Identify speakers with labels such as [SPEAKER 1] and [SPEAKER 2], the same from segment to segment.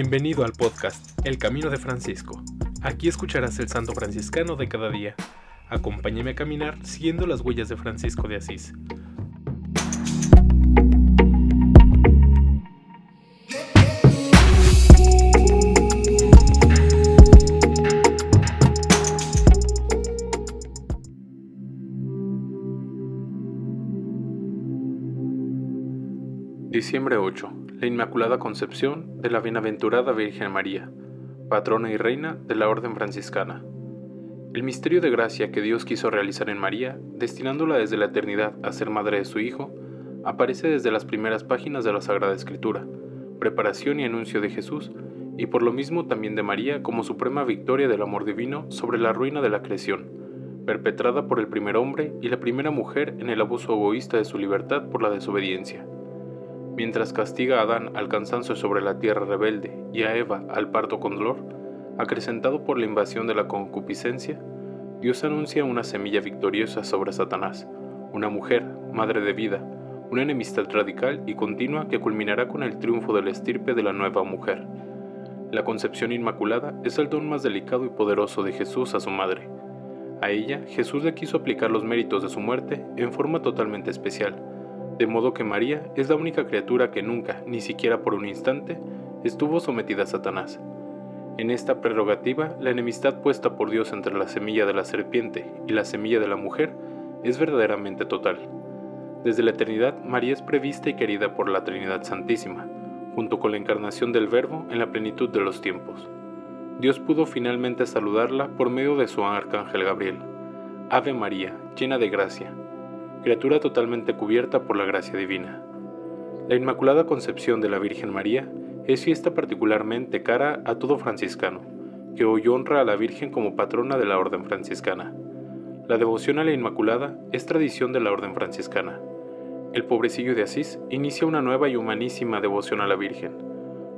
[SPEAKER 1] Bienvenido al podcast El Camino de Francisco. Aquí escucharás el santo franciscano de cada día. Acompáñame a caminar siguiendo las huellas de Francisco de Asís. Diciembre 8. La Inmaculada Concepción de la Bienaventurada Virgen María, patrona y reina de la Orden Franciscana. El misterio de gracia que Dios quiso realizar en María, destinándola desde la eternidad a ser madre de su Hijo, aparece desde las primeras páginas de la Sagrada Escritura, preparación y anuncio de Jesús, y por lo mismo también de María como suprema victoria del amor divino sobre la ruina de la creación, perpetrada por el primer hombre y la primera mujer en el abuso egoísta de su libertad por la desobediencia mientras castiga a Adán al cansancio sobre la tierra rebelde y a Eva al parto con dolor, acrecentado por la invasión de la concupiscencia, Dios anuncia una semilla victoriosa sobre Satanás, una mujer, madre de vida, una enemistad radical y continua que culminará con el triunfo de la estirpe de la nueva mujer. La concepción inmaculada es el don más delicado y poderoso de Jesús a su madre. A ella Jesús le quiso aplicar los méritos de su muerte en forma totalmente especial, de modo que María es la única criatura que nunca, ni siquiera por un instante, estuvo sometida a Satanás. En esta prerrogativa, la enemistad puesta por Dios entre la semilla de la serpiente y la semilla de la mujer es verdaderamente total. Desde la eternidad, María es prevista y querida por la Trinidad Santísima, junto con la encarnación del Verbo en la plenitud de los tiempos. Dios pudo finalmente saludarla por medio de su arcángel Gabriel. Ave María, llena de gracia, criatura totalmente cubierta por la gracia divina. La Inmaculada Concepción de la Virgen María es fiesta particularmente cara a todo franciscano, que hoy honra a la Virgen como patrona de la Orden franciscana. La devoción a la Inmaculada es tradición de la Orden franciscana. El pobrecillo de Asís inicia una nueva y humanísima devoción a la Virgen.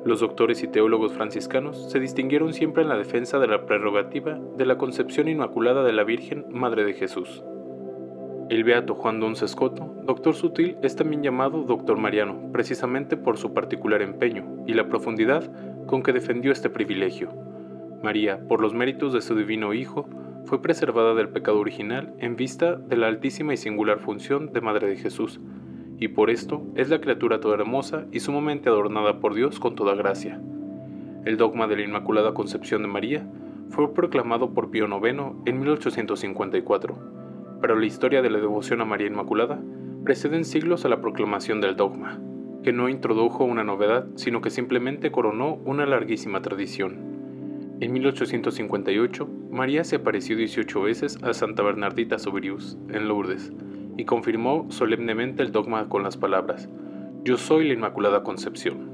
[SPEAKER 1] Los doctores y teólogos franciscanos se distinguieron siempre en la defensa de la prerrogativa de la concepción inmaculada de la Virgen, Madre de Jesús. El beato Juan Don Escoto, doctor sutil, es también llamado doctor Mariano, precisamente por su particular empeño y la profundidad con que defendió este privilegio. María, por los méritos de su divino Hijo, fue preservada del pecado original en vista de la altísima y singular función de Madre de Jesús, y por esto es la criatura toda hermosa y sumamente adornada por Dios con toda gracia. El dogma de la Inmaculada Concepción de María fue proclamado por Pío IX en 1854 pero la historia de la devoción a María Inmaculada precede siglos a la proclamación del dogma, que no introdujo una novedad, sino que simplemente coronó una larguísima tradición. En 1858, María se apareció 18 veces a Santa Bernardita Sobrius, en Lourdes, y confirmó solemnemente el dogma con las palabras, Yo soy la Inmaculada Concepción.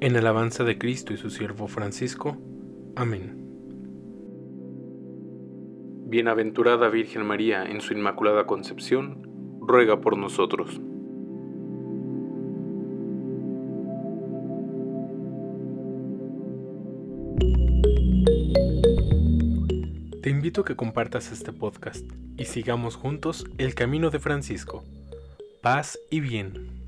[SPEAKER 1] En alabanza de Cristo y su siervo Francisco. Amén. Bienaventurada Virgen María en su Inmaculada Concepción, ruega por nosotros. Te invito a que compartas este podcast y sigamos juntos el camino de Francisco. Paz y bien.